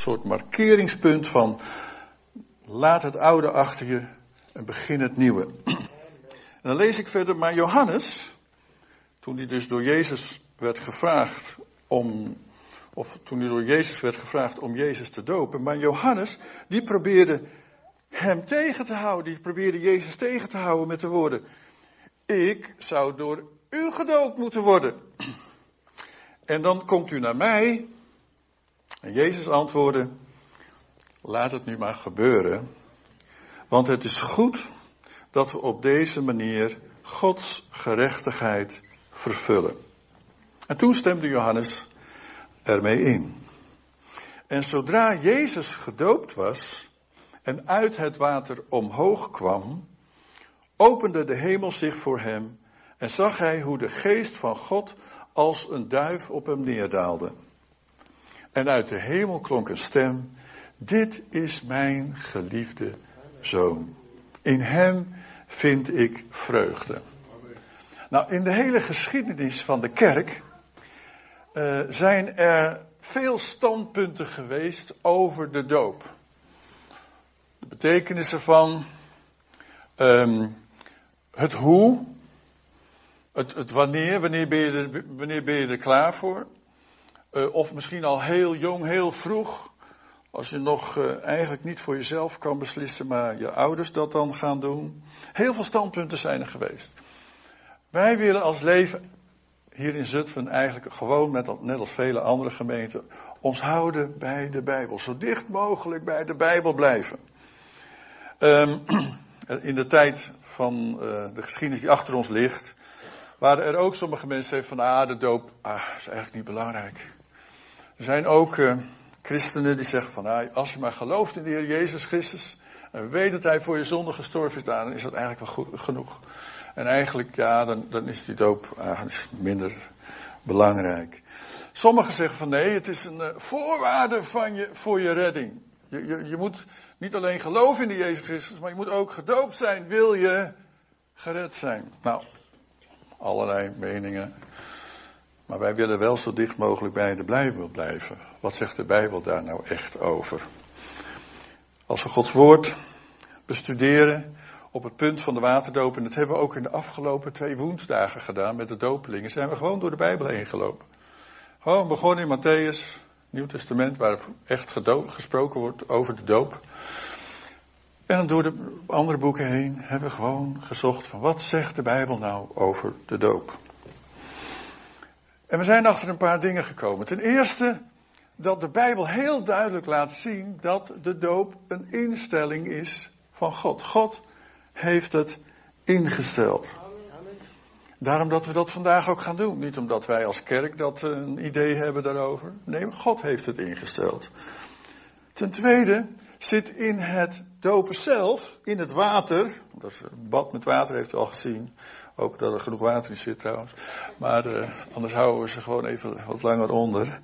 soort markeringspunt van laat het oude achter je en begin het nieuwe. En dan lees ik verder, maar Johannes, toen hij dus door Jezus werd gevraagd om, of toen hij door Jezus werd gevraagd om Jezus te dopen, maar Johannes, die probeerde hem tegen te houden, die probeerde Jezus tegen te houden met de woorden, ik zou door u gedoopt moeten worden. En dan komt u naar mij. En Jezus antwoordde, laat het nu maar gebeuren. Want het is goed dat we op deze manier Gods gerechtigheid vervullen. En toen stemde Johannes ermee in. En zodra Jezus gedoopt was en uit het water omhoog kwam, opende de hemel zich voor hem en zag hij hoe de geest van God als een duif op hem neerdaalde. En uit de hemel klonk een stem, dit is mijn geliefde zoon. In hem vind ik vreugde. Nou, in de hele geschiedenis van de kerk uh, zijn er veel standpunten geweest over de doop. De betekenis ervan, um, het hoe, het, het, wanneer, wanneer ben, je er, wanneer ben je er klaar voor? Uh, of misschien al heel jong, heel vroeg. Als je nog uh, eigenlijk niet voor jezelf kan beslissen, maar je ouders dat dan gaan doen. Heel veel standpunten zijn er geweest. Wij willen als leven hier in Zutphen eigenlijk gewoon, net als vele andere gemeenten, ons houden bij de Bijbel. Zo dicht mogelijk bij de Bijbel blijven. Um, in de tijd van uh, de geschiedenis die achter ons ligt, waren er ook sommige mensen die van, ah, de doop, ah, is eigenlijk niet belangrijk. Er zijn ook uh, christenen die zeggen van, ah, als je maar gelooft in de Heer Jezus Christus, en weet dat Hij voor je zonde gestorven is, dan is dat eigenlijk wel genoeg. En eigenlijk, ja, dan, dan is die doop ah, minder belangrijk. Sommigen zeggen van nee, het is een uh, voorwaarde van je, voor je redding. Je, je, je moet niet alleen geloven in de Jezus Christus, maar je moet ook gedoopt zijn, wil je gered zijn. Nou, allerlei meningen. Maar wij willen wel zo dicht mogelijk bij de Bijbel blijven. Wat zegt de Bijbel daar nou echt over? Als we Gods woord bestuderen op het punt van de waterdoop, en dat hebben we ook in de afgelopen twee woensdagen gedaan met de dopelingen, zijn we gewoon door de Bijbel heen gelopen. Gewoon begonnen in Matthäus, Nieuw Testament, waar echt gesproken wordt over de doop. En door de andere boeken heen hebben we gewoon gezocht van wat zegt de Bijbel nou over de doop. En we zijn achter een paar dingen gekomen. Ten eerste dat de Bijbel heel duidelijk laat zien dat de doop een instelling is van God. God heeft het ingesteld. Daarom dat we dat vandaag ook gaan doen. Niet omdat wij als kerk dat een idee hebben daarover. Nee, God heeft het ingesteld. Ten tweede zit in het dopen zelf, in het water. Dat bad met water, heeft u al gezien. Ook dat er genoeg water in zit trouwens. Maar uh, anders houden we ze gewoon even wat langer onder.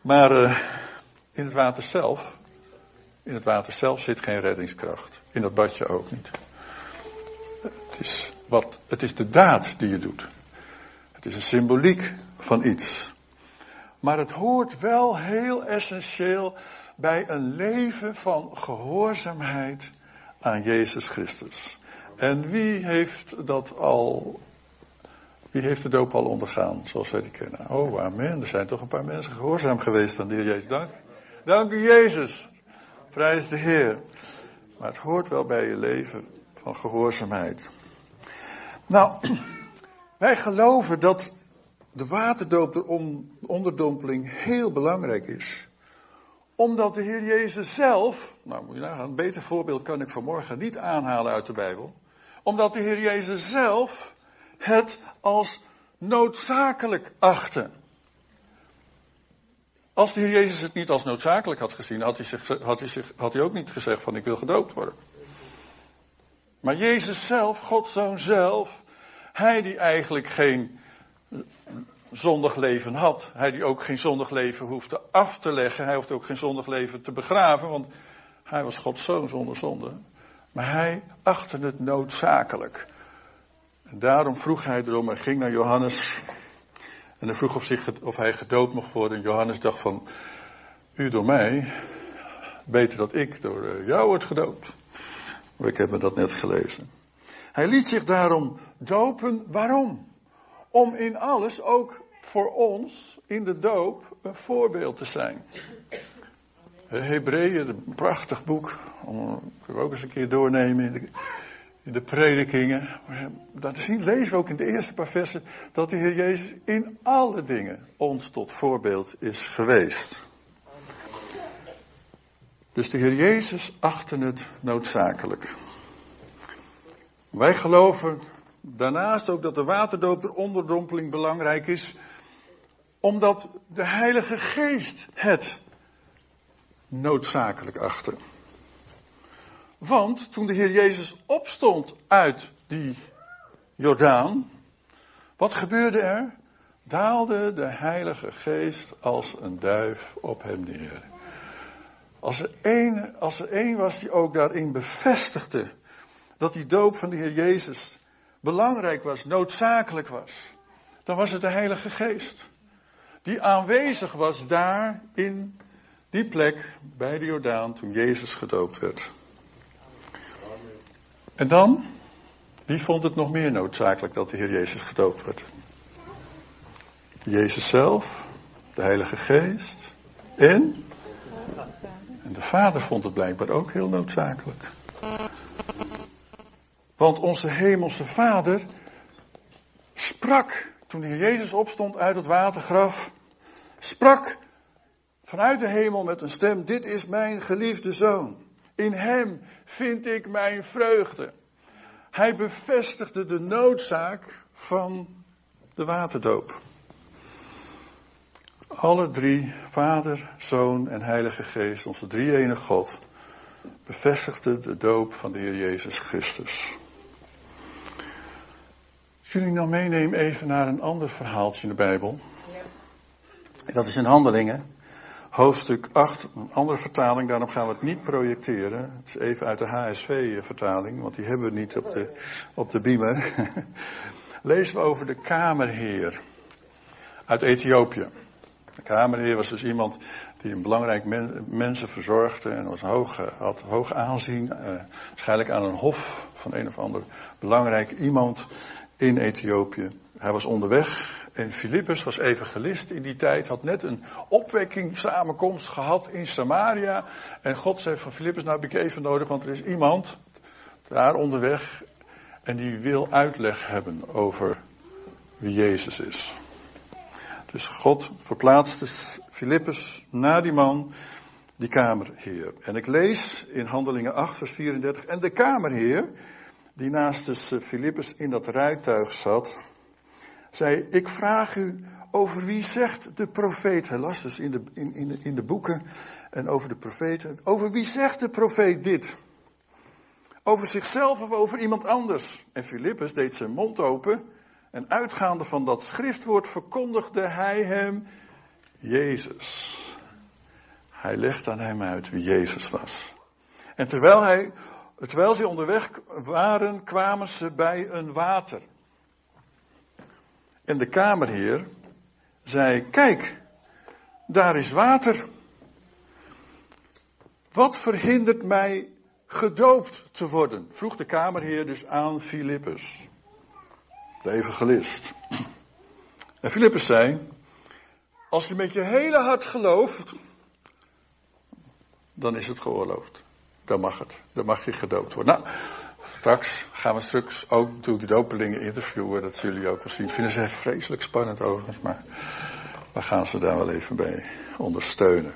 Maar uh, in het water zelf, in het water zelf zit geen reddingskracht. In dat badje ook niet. Het is, wat, het is de daad die je doet. Het is een symboliek van iets. Maar het hoort wel heel essentieel bij een leven van gehoorzaamheid aan Jezus Christus. En wie heeft dat al, wie heeft de doop al ondergaan, zoals wij die kennen? Oh, amen. Er zijn toch een paar mensen gehoorzaam geweest aan de Heer Jezus. Dank, dank u Jezus. Prijs de Heer. Maar het hoort wel bij je leven van gehoorzaamheid. Nou, wij geloven dat de waterdoop, de onderdompeling, heel belangrijk is omdat de Heer Jezus zelf, nou moet je nagaan, een beter voorbeeld kan ik vanmorgen niet aanhalen uit de Bijbel. Omdat de Heer Jezus zelf het als noodzakelijk achtte. Als de Heer Jezus het niet als noodzakelijk had gezien, had hij, zich, had, hij zich, had hij ook niet gezegd van ik wil gedoopt worden. Maar Jezus zelf, Gods Zoon zelf, hij die eigenlijk geen zondig leven had. Hij die ook geen zondig leven hoefde af te leggen. Hij hoefde ook geen zondig leven te begraven, want hij was Gods zoon zonder zonde. Maar hij achtte het noodzakelijk. En daarom vroeg hij erom en ging naar Johannes. En hij vroeg of, zich, of hij gedoopt mocht worden. En Johannes dacht van, u door mij, beter dat ik door eh, jou word gedoopt. Ik heb me dat net gelezen. Hij liet zich daarom dopen. Waarom? Om in alles, ook voor ons, in de doop, een voorbeeld te zijn. Hebreeën, een prachtig boek. Om ik ook eens een keer doornemen in de, in de predikingen. Zien, lezen we ook in de eerste paar versen dat de Heer Jezus in alle dingen ons tot voorbeeld is geweest. Dus de Heer Jezus achtte het noodzakelijk. Wij geloven daarnaast ook dat de waterdoop, de onderdompeling belangrijk is, omdat de Heilige Geest het noodzakelijk achtte. Want toen de Heer Jezus opstond uit die Jordaan, wat gebeurde er? Daalde de Heilige Geest als een duif op hem neer. Als er één, als er één was die ook daarin bevestigde dat die doop van de Heer Jezus belangrijk was, noodzakelijk was, dan was het de Heilige Geest. Die aanwezig was daar in die plek bij de Jordaan toen Jezus gedoopt werd. En dan, wie vond het nog meer noodzakelijk dat de Heer Jezus gedoopt werd? Jezus zelf, de Heilige Geest en, en de Vader vond het blijkbaar ook heel noodzakelijk. Want onze hemelse Vader sprak toen de Heer Jezus opstond uit het watergraf, sprak vanuit de hemel met een stem, dit is mijn geliefde zoon. In hem vind ik mijn vreugde. Hij bevestigde de noodzaak van de waterdoop. Alle drie, Vader, Zoon en Heilige Geest, onze drie ene God, bevestigden de doop van de Heer Jezus Christus. Als jullie nou meenemen even naar een ander verhaaltje in de Bijbel. Ja. Dat is in Handelingen hoofdstuk 8, een andere vertaling, daarom gaan we het niet projecteren. Het is even uit de HSV-vertaling, want die hebben we niet op de, op de beamer. Lezen we over de kamerheer uit Ethiopië. De kamerheer was dus iemand die een belangrijk men, mensen verzorgde en was hoog, had hoog aanzien. Uh, waarschijnlijk aan een hof van een of ander belangrijk iemand in Ethiopië. Hij was onderweg en Filippus was evangelist in die tijd, had net een opwekking samenkomst gehad in Samaria. En God zei van Filippus, nou heb ik even nodig, want er is iemand daar onderweg en die wil uitleg hebben over wie Jezus is. Dus God verplaatste Filippus naar die man, die kamerheer. En ik lees in Handelingen 8, vers 34. En de kamerheer, die naast dus Filippus in dat rijtuig zat, zei, ik vraag u over wie zegt de profeet, hij las dus in de, in, in, in de boeken en over de profeten, over wie zegt de profeet dit? Over zichzelf of over iemand anders? En Filippus deed zijn mond open en uitgaande van dat schriftwoord verkondigde hij hem Jezus. Hij legde aan hem uit wie Jezus was. En terwijl, hij, terwijl ze onderweg waren, kwamen ze bij een water. En de kamerheer zei, kijk, daar is water. Wat verhindert mij gedoopt te worden? Vroeg de kamerheer dus aan Filippus, de evangelist. En Filippus zei, als je met je hele hart gelooft, dan is het geoorloofd. Dan mag het. Dan mag je gedoopt worden. Nou, Straks gaan we straks ook natuurlijk de dopelingen interviewen. Dat zullen jullie ook wel zien. Vinden ze vreselijk spannend overigens. Maar we gaan ze daar wel even bij ondersteunen.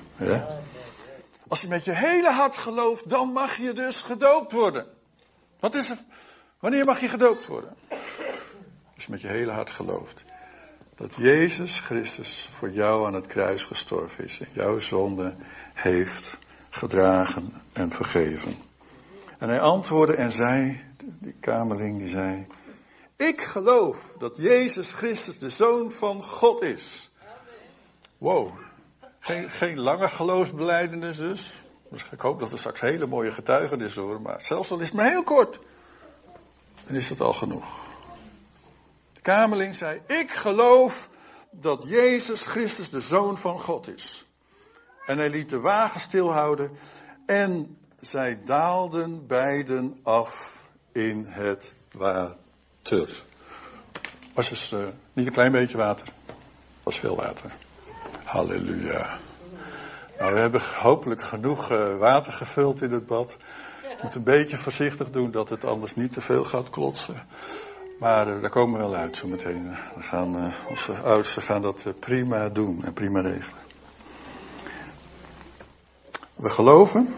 Als je met je hele hart gelooft, dan mag je dus gedoopt worden. Wat is er? Wanneer mag je gedoopt worden? Als je met je hele hart gelooft. Dat Jezus Christus voor jou aan het kruis gestorven is. En jouw zonde heeft gedragen en vergeven. En hij antwoordde en zei, die kamerling die zei, ik geloof dat Jezus Christus de Zoon van God is. Wow. Geen, geen lange geloofsbeleidenis dus. dus. Ik hoop dat we straks hele mooie getuigenissen horen, maar zelfs al is het maar heel kort. Dan is dat al genoeg. De kamerling zei, ik geloof dat Jezus Christus de Zoon van God is. En hij liet de wagen stilhouden en zij daalden beiden af in het water. Was dus uh, niet een klein beetje water, was veel water. Halleluja. Nou, we hebben hopelijk genoeg uh, water gevuld in het bad. Je moet een beetje voorzichtig doen dat het anders niet te veel gaat klotsen. Maar uh, daar komen we wel uit zo meteen. We gaan, onze oudsten gaan dat prima doen en prima regelen. We geloven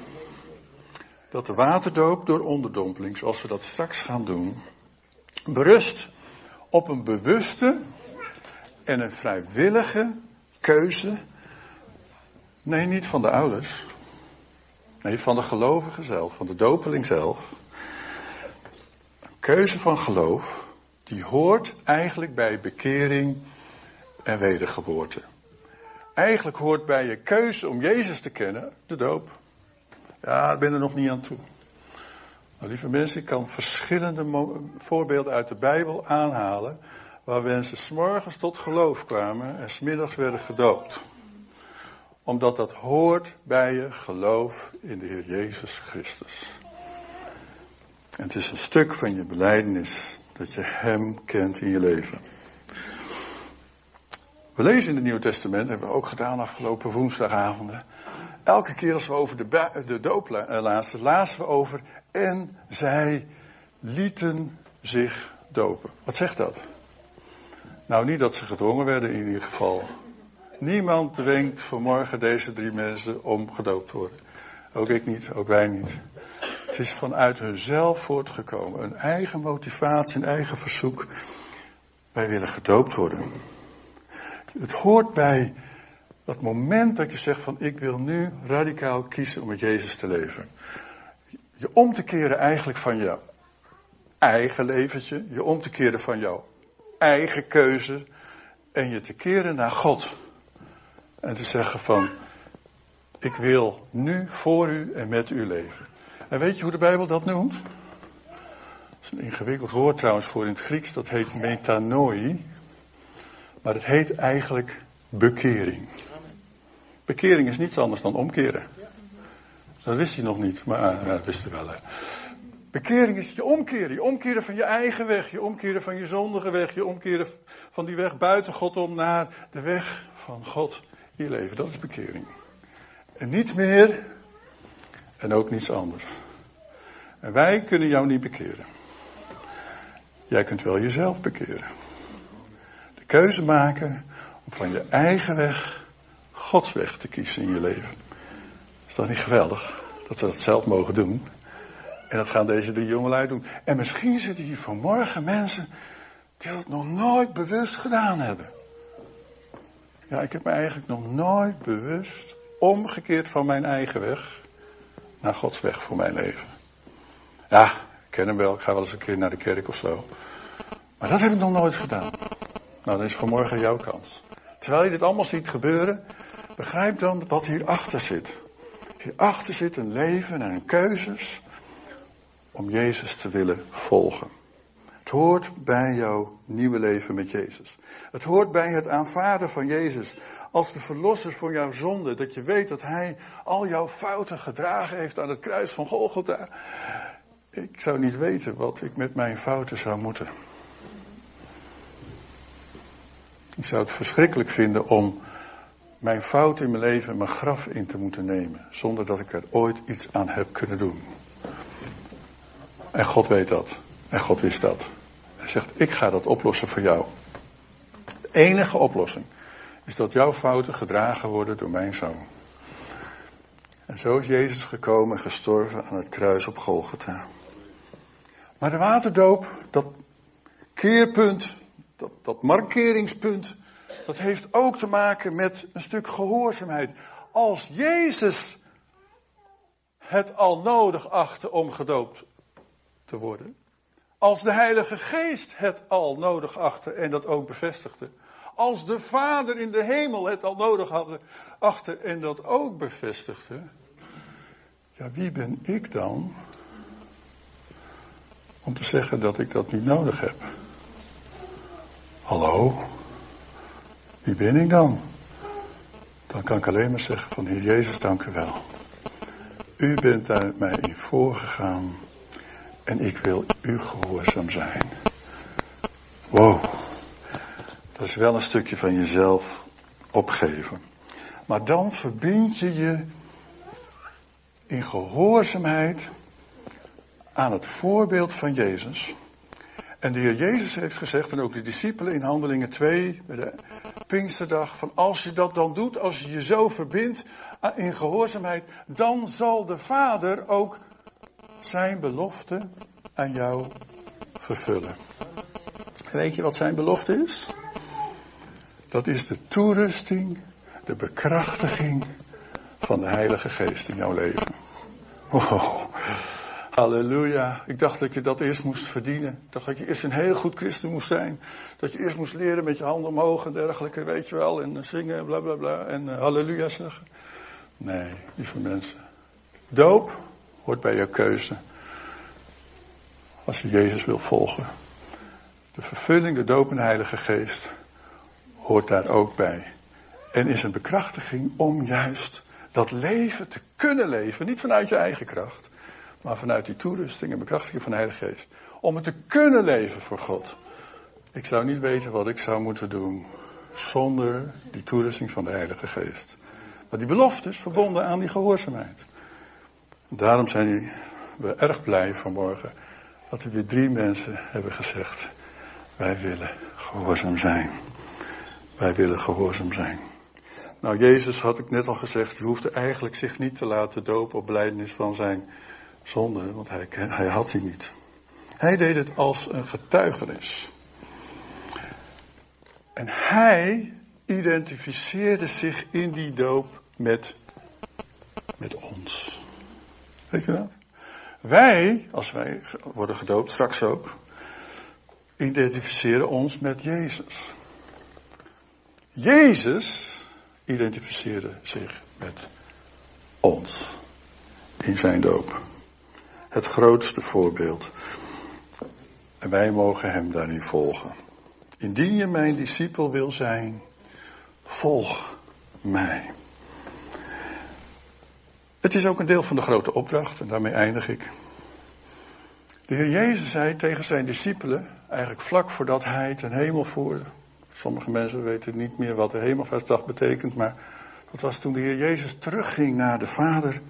dat de waterdoop door onderdompeling, zoals we dat straks gaan doen, berust op een bewuste en een vrijwillige keuze. Nee, niet van de ouders. Nee, van de gelovige zelf, van de dopeling zelf. Een keuze van geloof, die hoort eigenlijk bij bekering en wedergeboorte. Eigenlijk hoort bij je keuze om Jezus te kennen, de doop. Ja, ik ben er nog niet aan toe. Lieve mensen, ik kan verschillende voorbeelden uit de Bijbel aanhalen. Waar mensen s'morgens tot geloof kwamen en smiddags werden gedoopt. Omdat dat hoort bij je geloof in de Heer Jezus Christus. En het is een stuk van je beleidenis dat je Hem kent in je leven. We lezen in het Nieuwe Testament, hebben we ook gedaan afgelopen woensdagavonden. Elke keer als we over de, de doop eh, lazen, lazen we over en zij lieten zich dopen. Wat zegt dat? Nou, niet dat ze gedwongen werden in ieder geval. Niemand dwingt vanmorgen deze drie mensen om gedoopt te worden. Ook ik niet, ook wij niet. Het is vanuit hunzelf voortgekomen. Een eigen motivatie, een eigen verzoek. Wij willen gedoopt worden. Het hoort bij dat moment dat je zegt van ik wil nu radicaal kiezen om met Jezus te leven. Je om te keren eigenlijk van jouw eigen leventje. Je om te keren van jouw eigen keuze. En je te keren naar God. En te zeggen van ik wil nu voor u en met u leven. En weet je hoe de Bijbel dat noemt? Dat is een ingewikkeld woord trouwens voor in het Grieks. Dat heet metanoi. Maar het heet eigenlijk bekering. Bekering is niets anders dan omkeren. Dat wist hij nog niet, maar uh, dat wist hij wel. Hè. Bekering is je omkeren. Je omkeren van je eigen weg. Je omkeren van je zondige weg. Je omkeren van die weg buiten God om naar de weg van God in je leven. Dat is bekering. En niets meer en ook niets anders. En wij kunnen jou niet bekeren. Jij kunt wel jezelf bekeren. De keuze maken om van je eigen weg Gods weg te kiezen in je leven. Is dat niet geweldig? Dat we dat zelf mogen doen. En dat gaan deze drie jongelui doen. En misschien zitten hier vanmorgen mensen die dat nog nooit bewust gedaan hebben. Ja, ik heb me eigenlijk nog nooit bewust omgekeerd van mijn eigen weg naar Gods weg voor mijn leven. Ja, ik ken hem wel, ik ga wel eens een keer naar de kerk of zo. Maar dat heb ik nog nooit gedaan. Nou, dan is vanmorgen jouw kans. Terwijl je dit allemaal ziet gebeuren, Begrijp dan wat hierachter zit. Hierachter zit een leven en een keuzes om Jezus te willen volgen. Het hoort bij jouw nieuwe leven met Jezus. Het hoort bij het aanvaarden van Jezus als de verlosser voor jouw zonde. Dat je weet dat Hij al jouw fouten gedragen heeft aan het kruis van Golgotha. Ik zou niet weten wat ik met mijn fouten zou moeten. Ik zou het verschrikkelijk vinden om mijn fout in mijn leven mijn graf in te moeten nemen. Zonder dat ik er ooit iets aan heb kunnen doen. En God weet dat. En God wist dat. Hij zegt, ik ga dat oplossen voor jou. De enige oplossing is dat jouw fouten gedragen worden door mijn zoon. En zo is Jezus gekomen en gestorven aan het kruis op Golgotha. Maar de waterdoop, dat keerpunt, dat, dat markeringspunt, dat heeft ook te maken met een stuk gehoorzaamheid. Als Jezus het al nodig achtte om gedoopt te worden. Als de Heilige Geest het al nodig achtte en dat ook bevestigde. Als de Vader in de hemel het al nodig had, achtte en dat ook bevestigde. Ja, wie ben ik dan om te zeggen dat ik dat niet nodig heb? Hallo? Wie ben ik dan? dan kan ik alleen maar zeggen van Heer Jezus, dank u wel. U bent daar mij in voorgegaan en ik wil u gehoorzaam zijn. Wow, dat is wel een stukje van jezelf opgeven. Maar dan verbind je je in gehoorzaamheid aan het voorbeeld van Jezus. En de Heer Jezus heeft gezegd, en ook de discipelen in Handelingen 2, bij de Pinksterdag, van als je dat dan doet, als je je zo verbindt in gehoorzaamheid, dan zal de Vader ook zijn belofte aan jou vervullen. weet je wat zijn belofte is? Dat is de toerusting, de bekrachtiging van de Heilige Geest in jouw leven. Halleluja. Ik dacht dat je dat eerst moest verdienen. Ik dacht dat je eerst een heel goed christen moest zijn. Dat je eerst moest leren met je handen omhoog en dergelijke, weet je wel. En zingen, bla bla bla. En uh, halleluja zeggen. Nee, lieve mensen. Doop hoort bij je keuze. Als je Jezus wil volgen. De vervulling, de doop en de Heilige Geest hoort daar ook bij. En is een bekrachtiging om juist dat leven te kunnen leven. Niet vanuit je eigen kracht. Maar vanuit die toerusting en bekrachtiging van de Heilige Geest. Om het te kunnen leven voor God. Ik zou niet weten wat ik zou moeten doen zonder die toerusting van de Heilige Geest. Maar die belofte is verbonden aan die gehoorzaamheid. Daarom zijn we erg blij vanmorgen dat er weer drie mensen hebben gezegd: Wij willen gehoorzaam zijn. Wij willen gehoorzaam zijn. Nou, Jezus had ik net al gezegd, die hoefde eigenlijk zich niet te laten dopen op blijdenis van zijn zonde, want hij, hij had die niet. Hij deed het als een getuigenis. En hij identificeerde zich in die doop met, met ons. Weet je dat? Wij, als wij worden gedoopt, straks ook, identificeren ons met Jezus. Jezus identificeerde zich met ons in zijn doop het grootste voorbeeld. En wij mogen hem daarin volgen. Indien je mijn discipel wil zijn, volg mij. Het is ook een deel van de grote opdracht en daarmee eindig ik. De Heer Jezus zei tegen zijn discipelen, eigenlijk vlak voordat hij ten hemel voerde. Sommige mensen weten niet meer wat de hemelvaartsdag betekent, maar dat was toen de Heer Jezus terugging naar de Vader.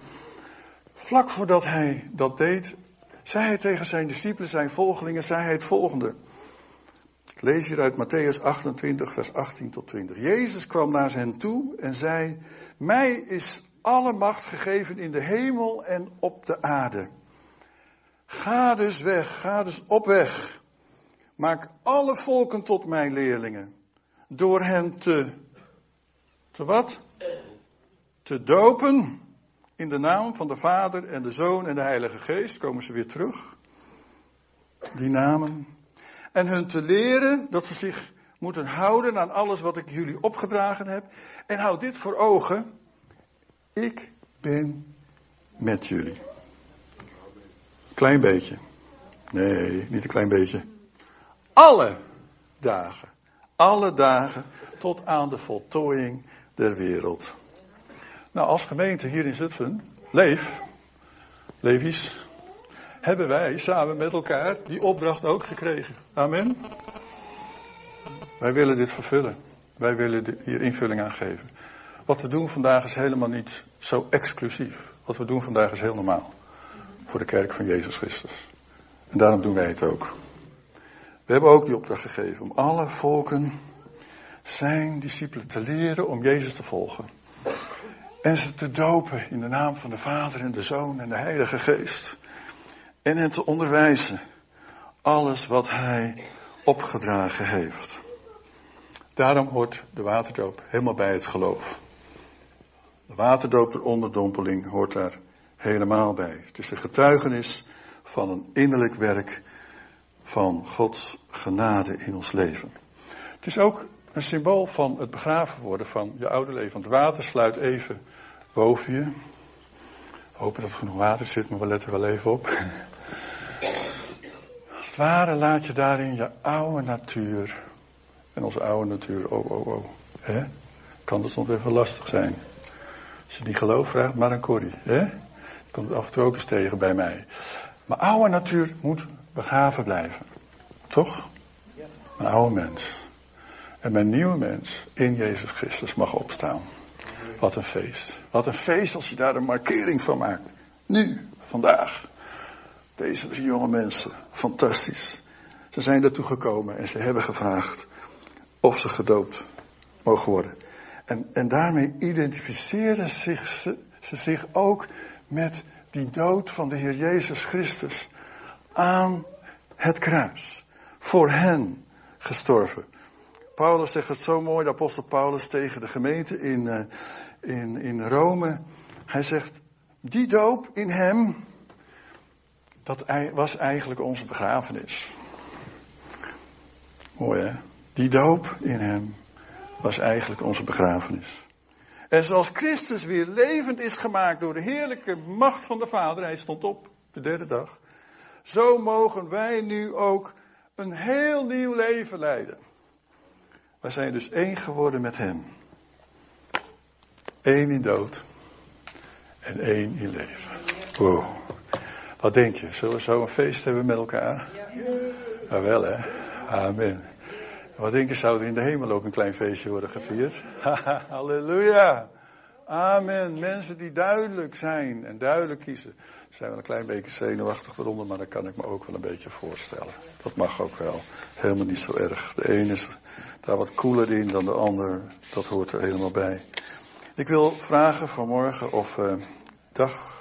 Vlak voordat hij dat deed, zei hij tegen zijn discipelen, zijn volgelingen, zei hij het volgende. Ik lees hier uit Matthäus 28, vers 18 tot 20. Jezus kwam naar hen toe en zei, mij is alle macht gegeven in de hemel en op de aarde. Ga dus weg, ga dus op weg. Maak alle volken tot mijn leerlingen. Door hen te, te wat? Te dopen in de naam van de Vader en de Zoon en de Heilige Geest komen ze weer terug. Die namen. En hun te leren dat ze zich moeten houden aan alles wat ik jullie opgedragen heb. En houd dit voor ogen. Ik ben met jullie. Klein beetje. Nee, niet een klein beetje. Alle dagen. Alle dagen tot aan de voltooiing der wereld. Nou, als gemeente hier in Zutphen, Leef, Levies, hebben wij samen met elkaar die opdracht ook gekregen. Amen. Wij willen dit vervullen. Wij willen hier invulling aan geven. Wat we doen vandaag is helemaal niet zo exclusief. Wat we doen vandaag is heel normaal. Voor de kerk van Jezus Christus. En daarom doen wij het ook. We hebben ook die opdracht gegeven om alle volken zijn discipelen te leren om Jezus te volgen. En ze te dopen in de naam van de Vader en de Zoon en de Heilige Geest. En hen te onderwijzen. Alles wat Hij opgedragen heeft. Daarom hoort de waterdoop helemaal bij het geloof. De waterdoop, de onderdompeling, hoort daar helemaal bij. Het is de getuigenis van een innerlijk werk van Gods genade in ons leven. Het is ook een symbool van het begraven worden van je oude leven. Want water sluit even boven je. Hopen dat er genoeg water zit, maar we letten wel even op. Als het ware laat je daarin je oude natuur. En onze oude natuur, oh, oh, oh. Hè? Kan dus nog even lastig zijn. Als je niet gelooft, vraag maar aan Corrie. Hè? Komt af en toe ook eens tegen bij mij. Maar oude natuur moet begraven blijven. Toch? Een oude mens. En mijn nieuwe mens in Jezus Christus mag opstaan. Wat een feest. Wat een feest als je daar een markering van maakt. Nu, vandaag. Deze drie jonge mensen. Fantastisch. Ze zijn ertoe gekomen en ze hebben gevraagd of ze gedoopt mogen worden. En, en daarmee identificeren zich, ze, ze zich ook met die dood van de Heer Jezus Christus aan het kruis. Voor hen gestorven. Paulus zegt het zo mooi, de apostel Paulus tegen de gemeente in, uh, in, in Rome. Hij zegt, die doop in hem, dat was eigenlijk onze begrafenis. Mooi hè? Die doop in hem was eigenlijk onze begrafenis. En zoals Christus weer levend is gemaakt door de heerlijke macht van de Vader, hij stond op de derde dag, zo mogen wij nu ook een heel nieuw leven leiden. Wij zijn dus één geworden met Hem. Eén in dood en één in leven. Wow. Wat denk je? Zullen we zo een feest hebben met elkaar? Ja, wel hè. Amen. Wat denk je, zou er in de hemel ook een klein feestje worden gevierd? Halleluja. Amen. Mensen die duidelijk zijn en duidelijk kiezen. Zijn wel een klein beetje zenuwachtig eronder, maar dat kan ik me ook wel een beetje voorstellen. Dat mag ook wel. Helemaal niet zo erg. De een is daar wat koeler in dan de ander. Dat hoort er helemaal bij. Ik wil vragen vanmorgen of uh, dag